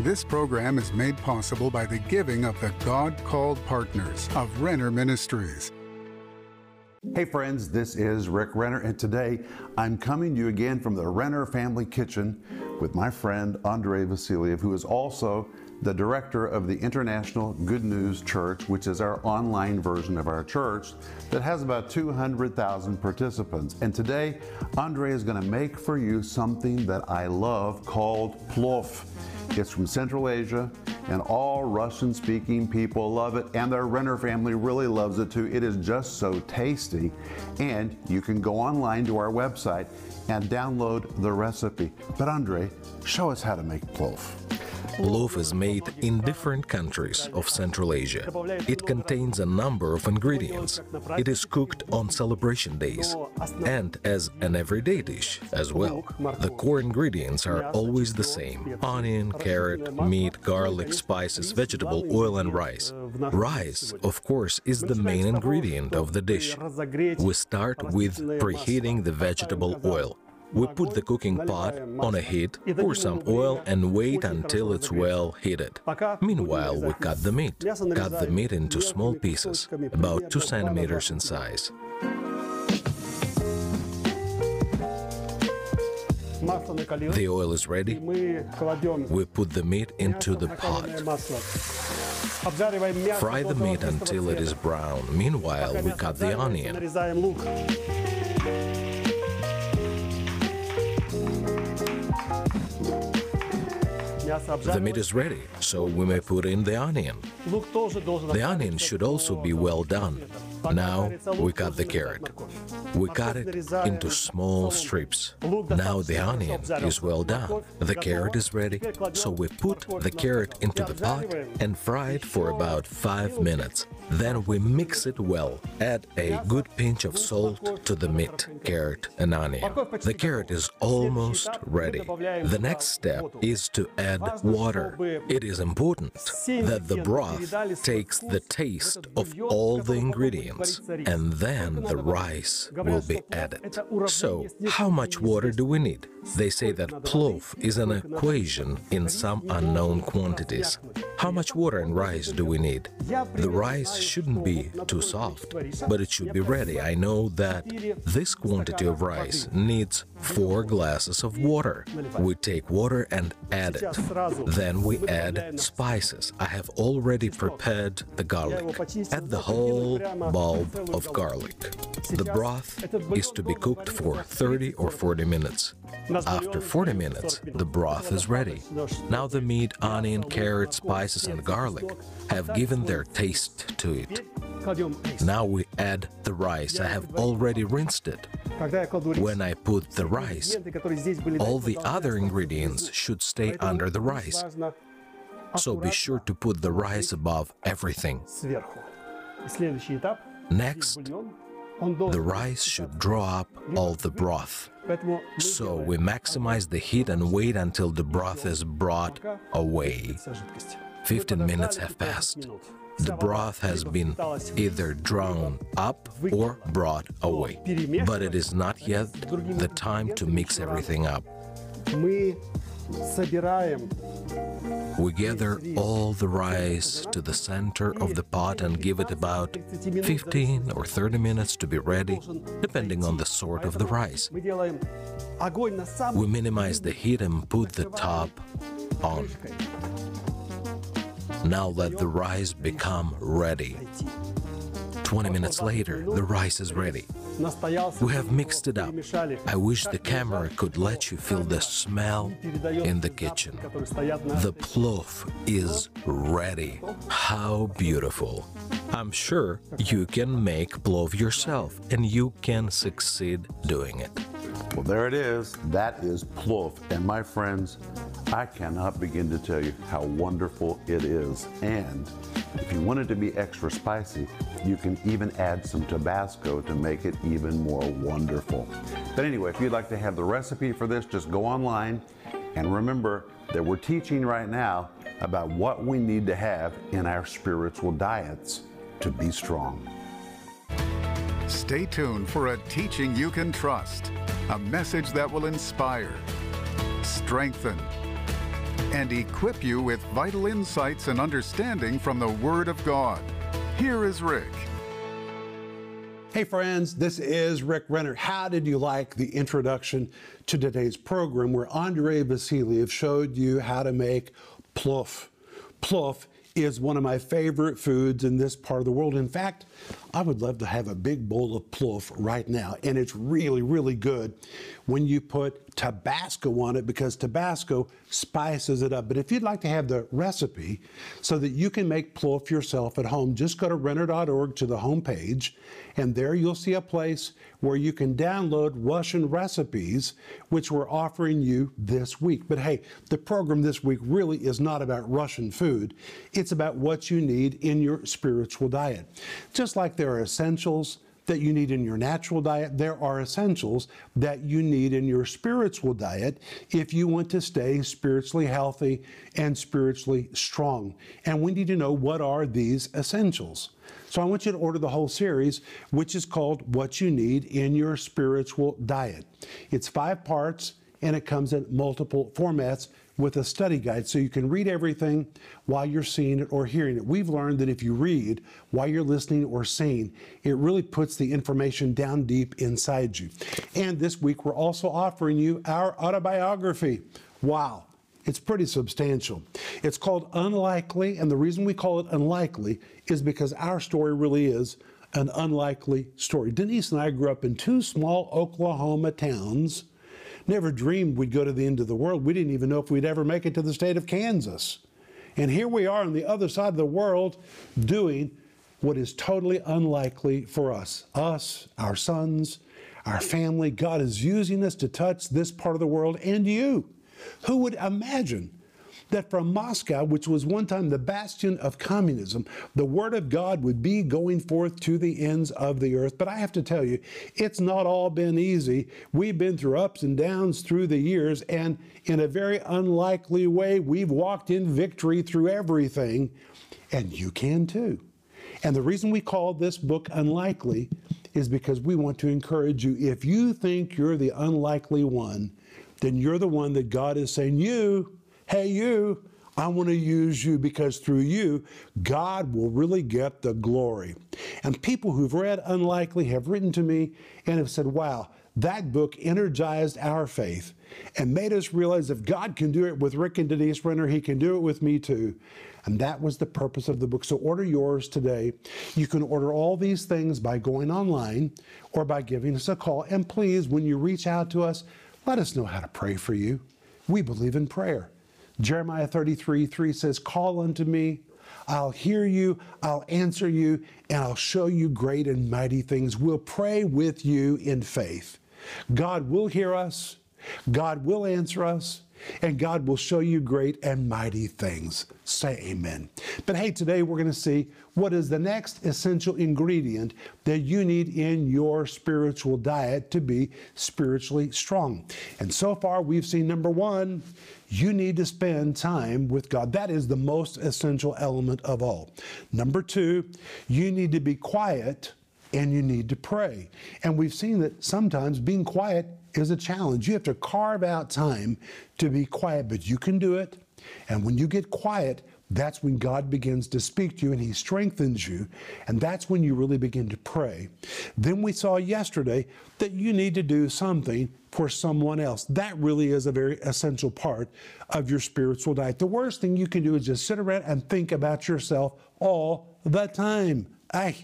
This program is made possible by the giving of the God called partners of Renner Ministries. Hey friends, this is Rick Renner, and today I'm coming to you again from the Renner Family Kitchen with my friend Andrei Vasiliev, who is also the director of the International Good News Church, which is our online version of our church that has about 200,000 participants. And today, Andrei is going to make for you something that I love called plov. It's from Central Asia, and all Russian speaking people love it, and their Renner family really loves it too. It is just so tasty. And you can go online to our website and download the recipe. But Andrei, show us how to make plov. Plov is made in different countries of Central Asia. It contains a number of ingredients. It is cooked on celebration days and as an everyday dish as well. The core ingredients are always the same onion, carrot, meat, garlic, spices, vegetable oil, and rice. Rice, of course, is the main ingredient of the dish. We start with preheating the vegetable oil. We put the cooking pot on a heat, pour some oil and wait until it's well heated. Meanwhile, we cut the meat. Cut the meat into small pieces, about 2 centimeters in size. The oil is ready. We put the meat into the pot. Fry the meat until it is brown. Meanwhile, we cut the onion. The meat is ready, so we may put in the onion. The onion should also be well done. Now we cut the carrot. We cut it into small strips. Now the onion is well done. The carrot is ready, so we put the carrot into the pot and fry it for about 5 minutes. Then we mix it well. Add a good pinch of salt to the meat, carrot and onion. The carrot is almost ready. The next step is to add water. It is important that the broth takes the taste of all the ingredients and then the rice will be added. So, how much water do we need? They say that plov is an equation in some unknown quantities. How much water and rice do we need? The rice shouldn't be too soft, but it should be ready. I know that this quantity of rice needs 4 glasses of water. We take water and add it. Then we add spices. I have already prepared the garlic. Add the whole bulb of garlic. The broth is to be cooked for 30 or 40 minutes. After 40 minutes, the broth is ready. Now the meat, onion, carrot, spices and garlic have given their taste to it. Now we add the rice. I have already rinsed it. When I put the rice, all the other ingredients should stay under the rice. So be sure to put the rice above everything. Next, the rice should draw up all the broth. So we maximize the heat and wait until the broth is brought away. 15 minutes have passed. The broth has been either drawn up or brought away, but it is not yet the time to mix everything up. We gather all the rice to the center of the pot and give it about 15 or 30 minutes to be ready, depending on the sort of the rice. We minimize the heat and put the top on. Now let the rice become ready. 20 minutes later, the rice is ready. We have mixed it up. I wish the camera could let you feel the smell in the kitchen. The plov is ready. How beautiful. I'm sure you can make plov yourself and you can succeed doing it. Well, there it is. That is plov. And my friends, I cannot begin to tell you how wonderful it is. And if you want it to be extra spicy, you can even add some Tabasco to make it even more wonderful. But anyway, if you'd like to have the recipe for this, just go online. And remember that we're teaching right now about what we need to have in our spiritual diets to be strong. Stay tuned for a teaching you can trust, a message that will inspire, strengthen, and equip you with vital insights and understanding from the Word of God. Here is Rick. Hey, friends, this is Rick Renner. How did you like the introduction to today's program where Andrei Vasiliev showed you how to make plov? Plov is one of my favorite foods in this part of the world. In fact, I would love to have a big bowl of plov right now. And it's really, really good when you put Tabasco on it because Tabasco spices it up. But if you'd like to have the recipe so that you can make plov yourself at home, just go to renner.org to the homepage. and there you'll see a place where you can download Russian recipes, which we're offering you this week. But hey, the program this week really is not about Russian food. It's about what you need in your spiritual diet. Just like there are essentials that you need in your natural diet, there are essentials that you need in your spiritual diet if you want to stay spiritually healthy and spiritually strong. And we need to know what are these essentials. So I want you to order the whole series, which is called What You Need in Your Spiritual Diet. It's five parts and it comes in multiple formats with a study guide so you can read everything while you're seeing it or hearing it. We've learned that if you read while you're listening or seeing, it really puts the information down deep inside you. And this week, we're also offering you our autobiography. Wow. It's pretty substantial. It's called Unlikely, and the reason we call it unlikely is because our story really is an unlikely story. Denise and I grew up in two small Oklahoma towns Never dreamed we'd go to the end of the world. We didn't even know if we'd ever make it to the state of Kansas. And here we are on the other side of the world doing what is totally unlikely for us. Us, our sons, our family. God is using us to touch this part of the world and you. Who would imagine that from Moscow, which was one time the bastion of communism, the Word of God would be going forth to the ends of the earth. But I have to tell you, it's not all been easy. We've been through ups and downs through the years, and in a very unlikely way, we've walked in victory through everything, and you can too. And the reason we call this book unlikely is because we want to encourage you. If you think you're the unlikely one, then you're the one that God is saying, You, hey, you, I want to use you because through you, God will really get the glory. And people who've read Unlikely have written to me and have said, wow, that book energized our faith and made us realize if God can do it with Rick and Denise Renner, He can do it with me too. And that was the purpose of the book. So order yours today. You can order all these things by going online or by giving us a call. And please, when you reach out to us, let us know how to pray for you. We believe in prayer. Jeremiah 33 3 says, Call unto me, I'll hear you, I'll answer you, and I'll show you great and mighty things. We'll pray with you in faith. God will hear us, God will answer us, and God will show you great and mighty things. Say amen. But hey, today we're going to see what is the next essential ingredient that you need in your spiritual diet to be spiritually strong. And so far, we've seen number one, you need to spend time with God. That is the most essential element of all. Number two, you need to be quiet and you need to pray. And we've seen that sometimes being quiet is a challenge. You have to carve out time to be quiet, but you can do it. And when you get quiet, that's when God begins to speak to you and He strengthens you. And that's when you really begin to pray. Then we saw yesterday that you need to do something for someone else. That really is a very essential part of your spiritual diet. The worst thing you can do is just sit around and think about yourself all the time. I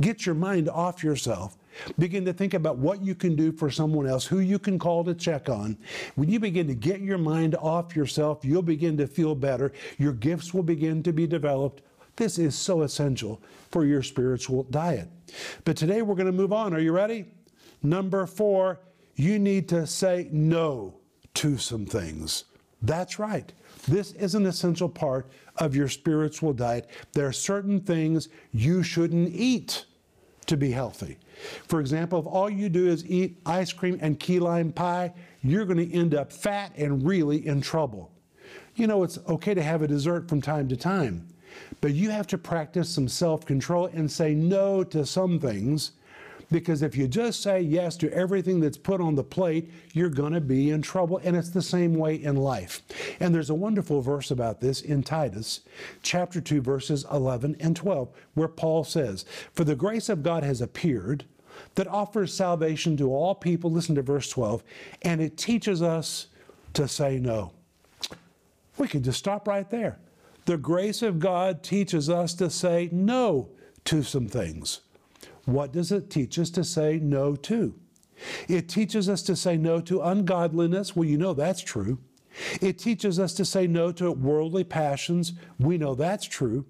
get your mind off yourself Begin to think about what you can do for someone else, who you can call to check on. When you begin to get your mind off yourself, you'll begin to feel better. Your gifts will begin to be developed. This is so essential for your spiritual diet. But today we're going to move on. Are you ready? Number four, you need to say no to some things. That's right. This is an essential part of your spiritual diet. There are certain things you shouldn't eat to be healthy. For example, if all you do is eat ice cream and key lime pie, you're going to end up fat and really in trouble. You know, it's okay to have a dessert from time to time, but you have to practice some self control and say no to some things Because if you just say yes to everything that's put on the plate, you're going to be in trouble. And it's the same way in life. And there's a wonderful verse about this in Titus, chapter 2, verses 11 and 12, where Paul says, For the grace of God has appeared that offers salvation to all people. Listen to verse 12. And it teaches us to say no. We could just stop right there. The grace of God teaches us to say no to some things. What does it teach us to say no to? It teaches us to say no to ungodliness. Well, you know that's true. It teaches us to say no to worldly passions. We know that's true.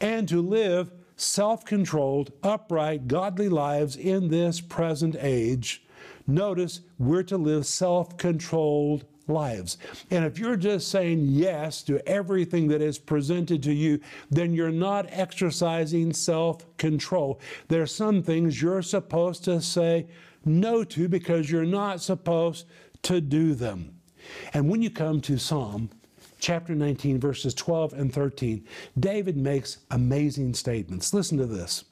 And to live self controlled, upright, godly lives in this present age. Notice we're to live self controlled lives. And if you're just saying yes to everything that is presented to you, then you're not exercising self control. There are some things you're supposed to say no to because you're not supposed to do them. And when you come to Psalm chapter 19, verses 12 and 13, David makes amazing statements. Listen to this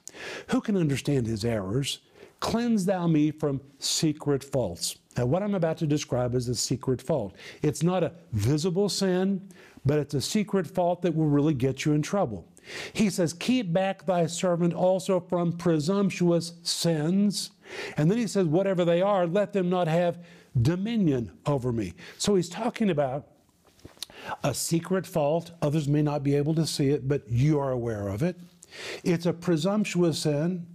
Who can understand his errors? Cleanse thou me from secret faults. Now, what I'm about to describe is a secret fault. It's not a visible sin, but it's a secret fault that will really get you in trouble. He says, Keep back thy servant also from presumptuous sins. And then he says, Whatever they are, let them not have dominion over me. So he's talking about a secret fault. Others may not be able to see it, but you are aware of it. It's a presumptuous sin,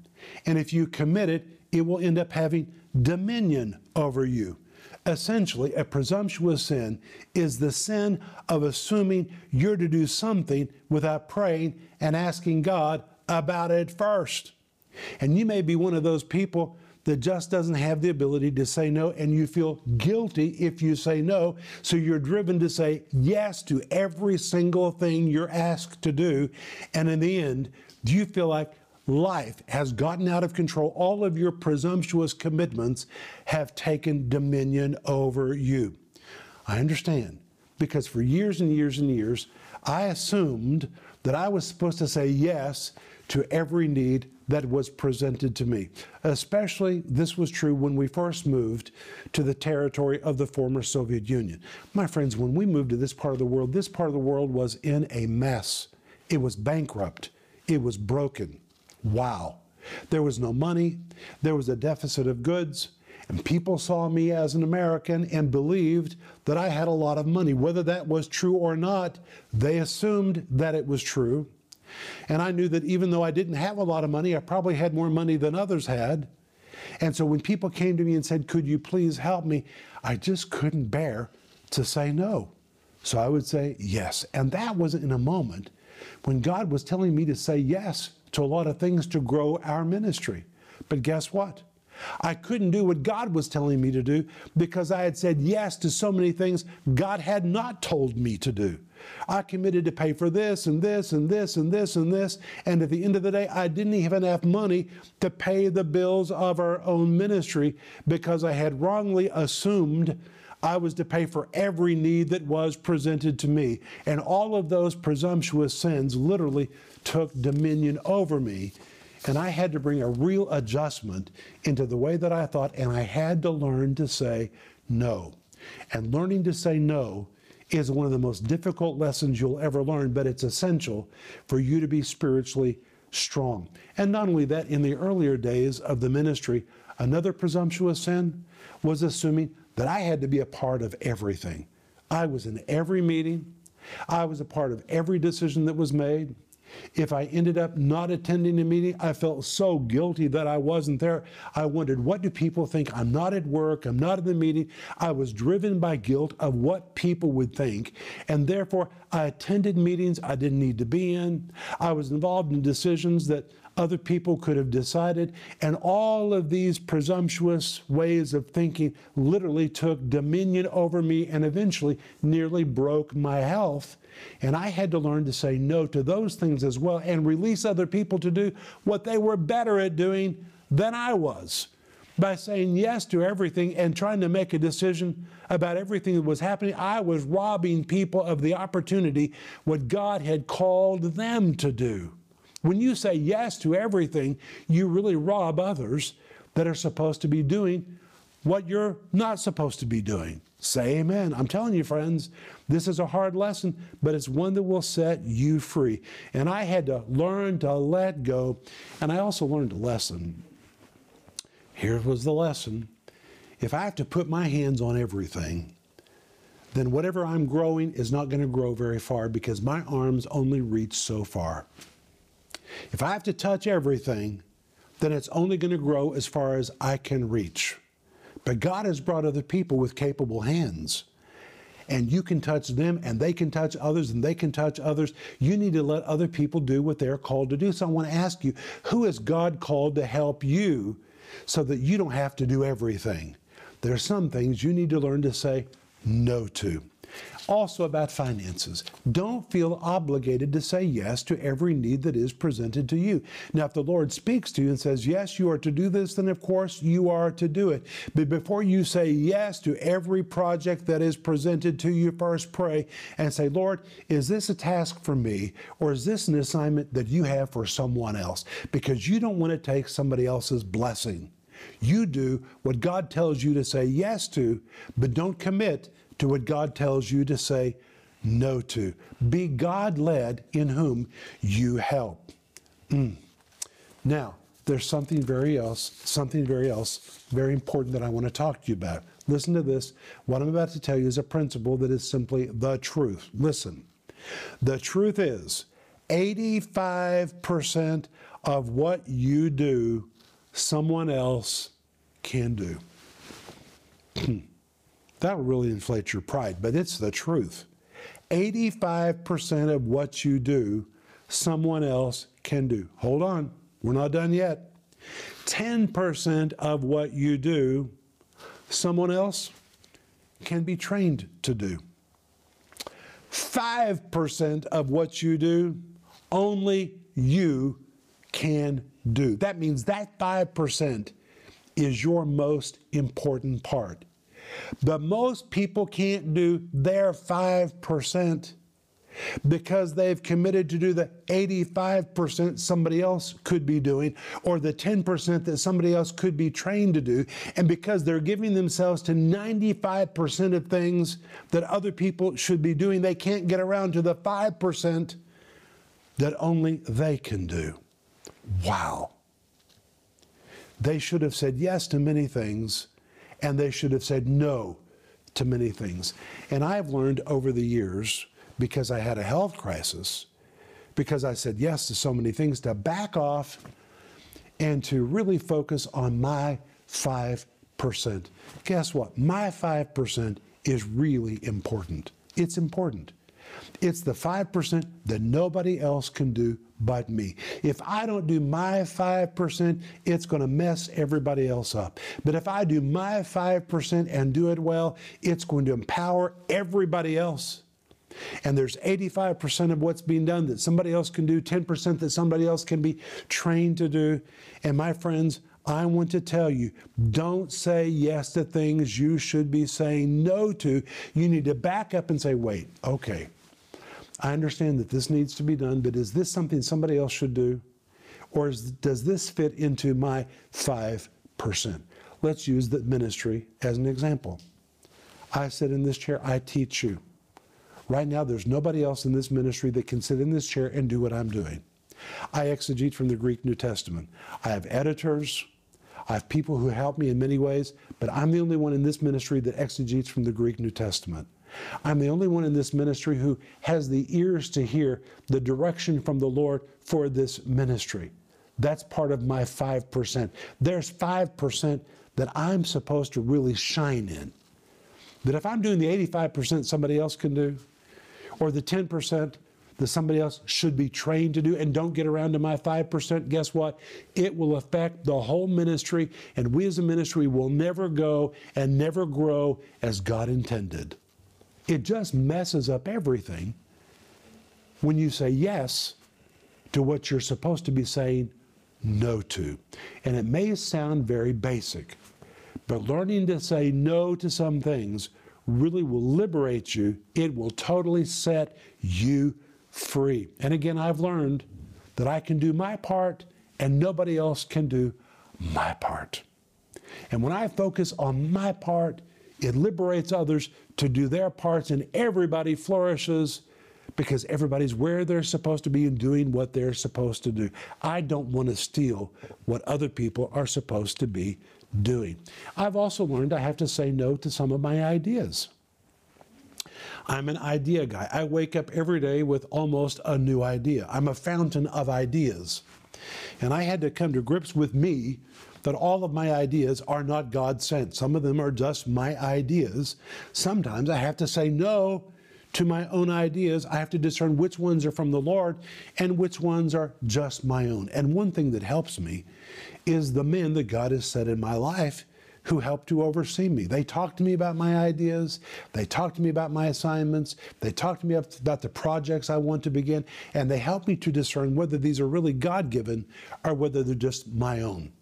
and if you commit it, it will end up having dominion over you. Essentially, a presumptuous sin is the sin of assuming you're to do something without praying and asking God about it first. And you may be one of those people that just doesn't have the ability to say no, and you feel guilty if you say no. So you're driven to say yes to every single thing you're asked to do. And in the end, do you feel like life has gotten out of control? All of your presumptuous commitments have taken dominion over you. I understand because for years and years and years, I assumed that I was supposed to say yes to every need that was presented to me. Especially, this was true when we first moved to the territory of the former Soviet Union. My friends, when we moved to this part of the world, this part of the world was in a mess. It was bankrupt, it was broken. Wow. There was no money, there was a deficit of goods. And people saw me as an American and believed that I had a lot of money. Whether that was true or not, they assumed that it was true. And I knew that even though I didn't have a lot of money, I probably had more money than others had. And so when people came to me and said, Could you please help me? I just couldn't bear to say no. So I would say yes. And that was in a moment when God was telling me to say yes to a lot of things to grow our ministry. But guess what? I couldn't do what God was telling me to do because I had said yes to so many things God had not told me to do. I committed to pay for this and this and this and this and this. And at the end of the day, I didn't even have money to pay the bills of our own ministry because I had wrongly assumed I was to pay for every need that was presented to me. And all of those presumptuous sins literally took dominion over me. And I had to bring a real adjustment into the way that I thought, and I had to learn to say no. And learning to say no is one of the most difficult lessons you'll ever learn, but it's essential for you to be spiritually strong. And not only that, in the earlier days of the ministry, another presumptuous sin was assuming that I had to be a part of everything. I was in every meeting, I was a part of every decision that was made. If I ended up not attending a meeting, I felt so guilty that I wasn't there. I wondered, what do people think? I'm not at work, I'm not in the meeting. I was driven by guilt of what people would think, and therefore I attended meetings I didn't need to be in. I was involved in decisions that other people could have decided. And all of these presumptuous ways of thinking literally took dominion over me and eventually nearly broke my health. And I had to learn to say no to those things as well and release other people to do what they were better at doing than I was by saying yes to everything and trying to make a decision about everything that was happening, I was robbing people of the opportunity what God had called them to do. When you say yes to everything, you really rob others that are supposed to be doing what you're not supposed to be doing. Say amen. I'm telling you, friends, this is a hard lesson, but it's one that will set you free. And I had to learn to let go, and I also learned a lesson. Here was the lesson. If I have to put my hands on everything, then whatever I'm growing is not going to grow very far because my arms only reach so far. If I have to touch everything, then it's only going to grow as far as I can reach. But God has brought other people with capable hands. And you can touch them, and they can touch others, and they can touch others. You need to let other people do what they're called to do. So I want to ask you who has God called to help you so that you don't have to do everything? There are some things you need to learn to say no to. Also, about finances. Don't feel obligated to say yes to every need that is presented to you. Now, if the Lord speaks to you and says, Yes, you are to do this, then of course you are to do it. But before you say yes to every project that is presented to you, first pray and say, Lord, is this a task for me or is this an assignment that you have for someone else? Because you don't want to take somebody else's blessing. You do what God tells you to say yes to, but don't commit to what God tells you to say no to. Be God led in whom you help. Mm. Now, there's something very else, something very else, very important that I want to talk to you about. Listen to this. What I'm about to tell you is a principle that is simply the truth. Listen. The truth is 85% of what you do, someone else can do. That will really inflate your pride, but it's the truth. 85% of what you do, someone else can do. Hold on, we're not done yet. 10% of what you do, someone else can be trained to do. 5% of what you do, only you can do. That means that 5% is your most important part. But most people can't do their 5% because they've committed to do the 85% somebody else could be doing or the 10% that somebody else could be trained to do. And because they're giving themselves to 95% of things that other people should be doing, they can't get around to the 5% that only they can do. Wow. They should have said yes to many things and they should have said no to many things. And I've learned over the years, because I had a health crisis, because I said yes to so many things, to back off and to really focus on my 5%. Guess what? My 5% is really important. It's important. It's the 5% that nobody else can do but me. If I don't do my 5%, it's going to mess everybody else up. But if I do my 5% and do it well, it's going to empower everybody else. And there's 85% of what's being done that somebody else can do, 10% that somebody else can be trained to do. And my friends, I want to tell you don't say yes to things you should be saying no to. You need to back up and say, wait, okay, I understand that this needs to be done, but is this something somebody else should do? Or is, does this fit into my 5%? Let's use the ministry as an example. I sit in this chair, I teach you. Right now, there's nobody else in this ministry that can sit in this chair and do what I'm doing. I exegete from the Greek New Testament. I have editors, I have people who help me in many ways, but I'm the only one in this ministry that exegetes from the Greek New Testament. I'm the only one in this ministry who has the ears to hear the direction from the Lord for this ministry. That's part of my 5%. There's 5% that I'm supposed to really shine in. That if I'm doing the 85% somebody else can do, or the 10% that somebody else should be trained to do and don't get around to my 5%, guess what? It will affect the whole ministry, and we as a ministry will never go and never grow as God intended. It just messes up everything when you say yes to what you're supposed to be saying no to. And it may sound very basic, but learning to say no to some things really will liberate you. It will totally set you free. And again, I've learned that I can do my part and nobody else can do my part. And when I focus on my part, it liberates others to do their parts, and everybody flourishes because everybody's where they're supposed to be and doing what they're supposed to do. I don't want to steal what other people are supposed to be doing. I've also learned I have to say no to some of my ideas. I'm an idea guy. I wake up every day with almost a new idea. I'm a fountain of ideas. And I had to come to grips with me that all of my ideas are not God sent. Some of them are just my ideas. Sometimes I have to say no to my own ideas. I have to discern which ones are from the Lord and which ones are just my own. And one thing that helps me is the men that God has set in my life who help to oversee me. They talk to me about my ideas, they talk to me about my assignments, they talk to me about the projects I want to begin, and they help me to discern whether these are really God given or whether they're just my own.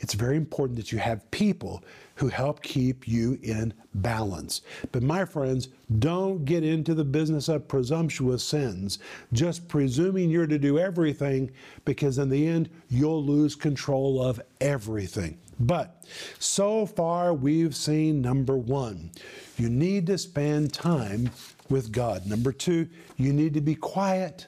It's very important that you have people who help keep you in balance. But my friends, don't get into the business of presumptuous sins, just presuming you're to do everything, because in the end, you'll lose control of everything. But so far, we've seen number one, you need to spend time with God. Number two, you need to be quiet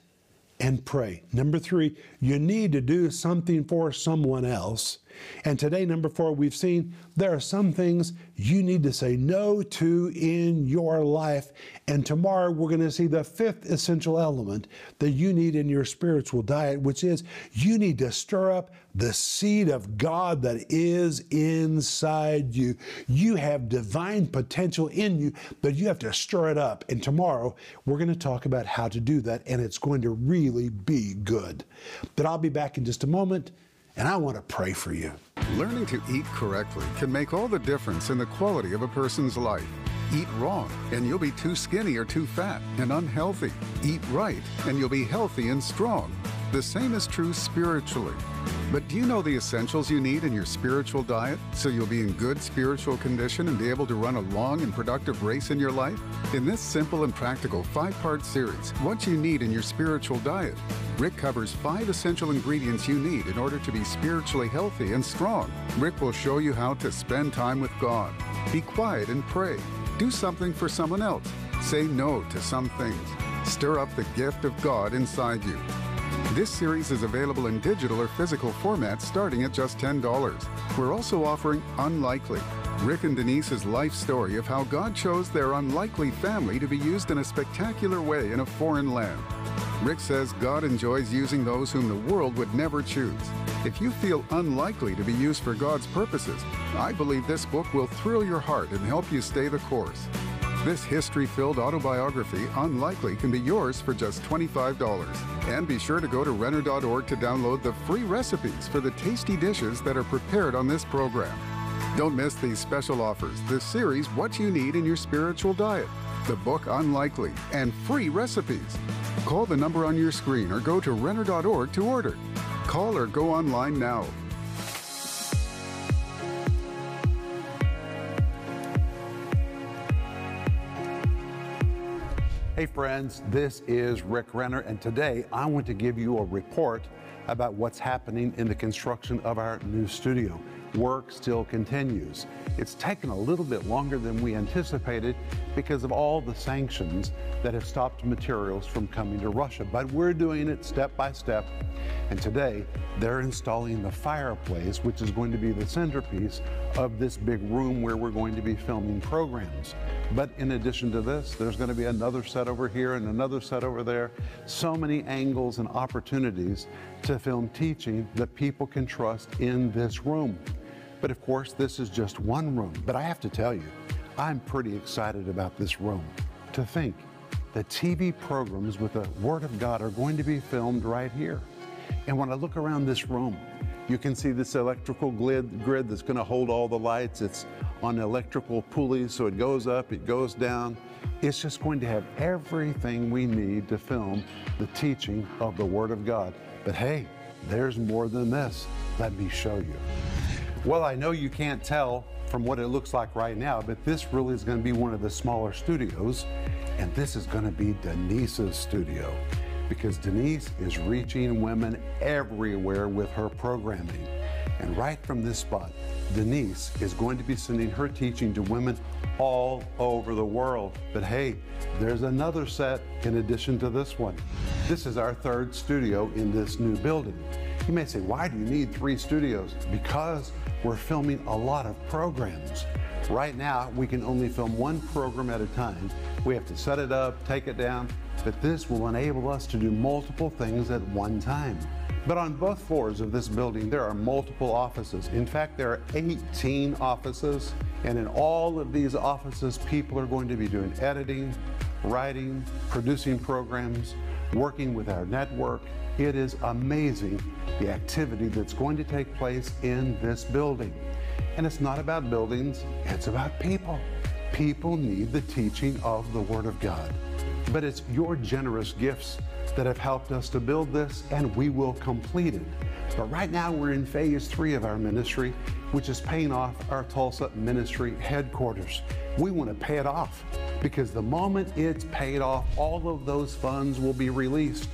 and pray. Number three, you need to do something for someone else. And today, number four, we've seen there are some things you need to say no to in your life. And tomorrow, we're going to see the fifth essential element that you need in your spiritual diet, which is you need to stir up the seed of God that is inside you. You have divine potential in you, but you have to stir it up. And tomorrow, we're going to talk about how to do that, and it's going to really be good. But I'll be back in just a moment and I want to pray for you. Learning to eat correctly can make all the difference in the quality of a person's life. Eat wrong, and you'll be too skinny or too fat and unhealthy. Eat right, and you'll be healthy and strong. The same is true spiritually. But do you know the essentials you need in your spiritual diet so you'll be in good spiritual condition and be able to run a long and productive race in your life? In this simple and practical five part series, What You Need in Your Spiritual Diet, Rick covers five essential ingredients you need in order to be spiritually healthy and strong. Rick will show you how to spend time with God, be quiet and pray, do something for someone else, say no to some things, stir up the gift of God inside you. This series is available in digital or physical formats starting at just $10. We're also offering Unlikely, Rick and Denise's life story of how God chose their unlikely family to be used in a spectacular way in a foreign land. Rick says God enjoys using those whom the world would never choose. If you feel unlikely to be used for God's purposes, I believe this book will thrill your heart and help you stay the course. This history filled autobiography, Unlikely, can be yours for just $25. And be sure to go to Renner.org to download the free recipes for the tasty dishes that are prepared on this program. Don't miss these special offers the series, What You Need in Your Spiritual Diet, the book Unlikely, and free recipes. Call the number on your screen or go to Renner.org to order. Call or go online now. Hey friends, this is Rick Renner, and today I want to give you a report about what's happening in the construction of our new studio. Work still continues. It's taken a little bit longer than we anticipated because of all the sanctions that have stopped materials from coming to Russia, but we're doing it step by step. And today, they're installing the fireplace, which is going to be the centerpiece of this big room where we're going to be filming programs. But in addition to this, there's going to be another set over here and another set over there. So many angles and opportunities to film teaching that people can trust in this room. But of course, this is just one room. But I have to tell you, I'm pretty excited about this room. To think that TV programs with the Word of God are going to be filmed right here. And when I look around this room, you can see this electrical grid, grid that's going to hold all the lights. It's on electrical pulleys, so it goes up, it goes down. It's just going to have everything we need to film the teaching of the Word of God. But hey, there's more than this. Let me show you. Well, I know you can't tell from what it looks like right now, but this really is going to be one of the smaller studios, and this is going to be Denise's studio because Denise is reaching women everywhere with her programming. And right from this spot, Denise is going to be sending her teaching to women all over the world. But hey, there's another set in addition to this one. This is our third studio in this new building. You may say, why do you need three studios? Because we're filming a lot of programs. Right now, we can only film one program at a time. We have to set it up, take it down, but this will enable us to do multiple things at one time. But on both floors of this building, there are multiple offices. In fact, there are 18 offices, and in all of these offices, people are going to be doing editing, writing, producing programs, working with our network. It is amazing the activity that's going to take place in this building. And it's not about buildings, it's about people. People need the teaching of the Word of God. But it's your generous gifts that have helped us to build this, and we will complete it. But right now, we're in phase three of our ministry, which is paying off our Tulsa ministry headquarters. We want to pay it off because the moment it's paid off, all of those funds will be released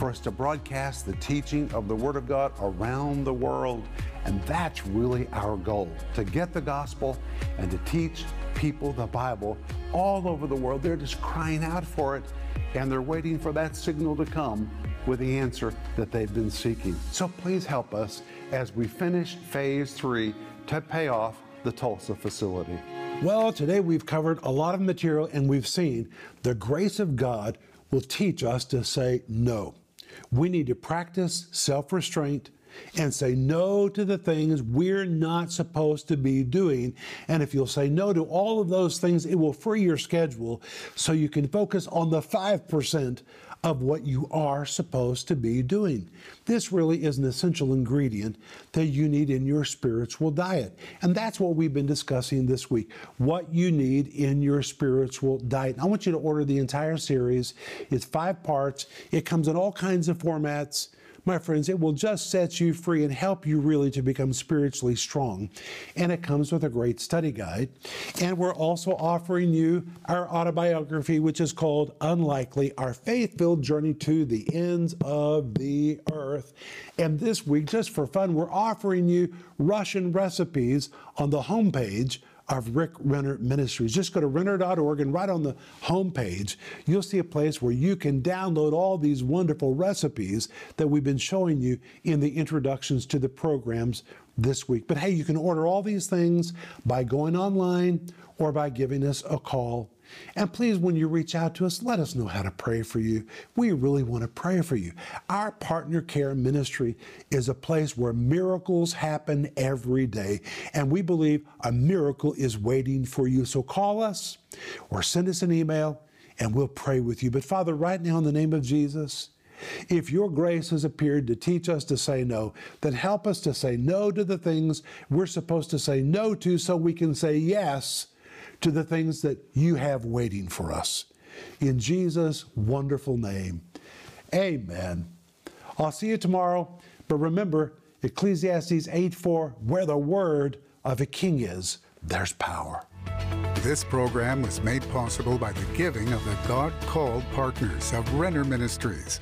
for us to broadcast the teaching of the Word of God around the world. And that's really our goal to get the gospel and to teach people the Bible all over the world. They're just crying out for it and they're waiting for that signal to come with the answer that they've been seeking. So please help us as we finish phase three to pay off the Tulsa facility. Well, today we've covered a lot of material and we've seen the grace of God will teach us to say no. We need to practice self restraint and say no to the things we're not supposed to be doing. And if you'll say no to all of those things, it will free your schedule so you can focus on the 5% of what you are supposed to be doing. This really is an essential ingredient that you need in your spiritual diet. And that's what we've been discussing this week what you need in your spiritual diet. And I want you to order the entire series. It's five parts, it comes in all kinds of formats my friends, it will just set you free and help you really to become spiritually strong. And it comes with a great study guide. And we're also offering you our autobiography, which is called Unlikely Our Faith Filled Journey to the Ends of the Earth. And this week, just for fun, we're offering you Russian recipes on the homepage of Rick Renner Ministries. Just go to renner.org and right on the homepage, you'll see a place where you can download all these wonderful recipes that we've been showing you in the introductions to the programs this week. But hey, you can order all these things by going online or by giving us a call and please, when you reach out to us, let us know how to pray for you. We really want to pray for you. Our partner care ministry is a place where miracles happen every day, and we believe a miracle is waiting for you. So call us or send us an email, and we'll pray with you. But Father, right now, in the name of Jesus, if your grace has appeared to teach us to say no, then help us to say no to the things we're supposed to say no to so we can say yes to the things that you have waiting for us. In Jesus' wonderful name, amen. I'll see you tomorrow, but remember Ecclesiastes 8 4, where the word of a king is, there's power. This program was made possible by the giving of the God called partners of Renner Ministries.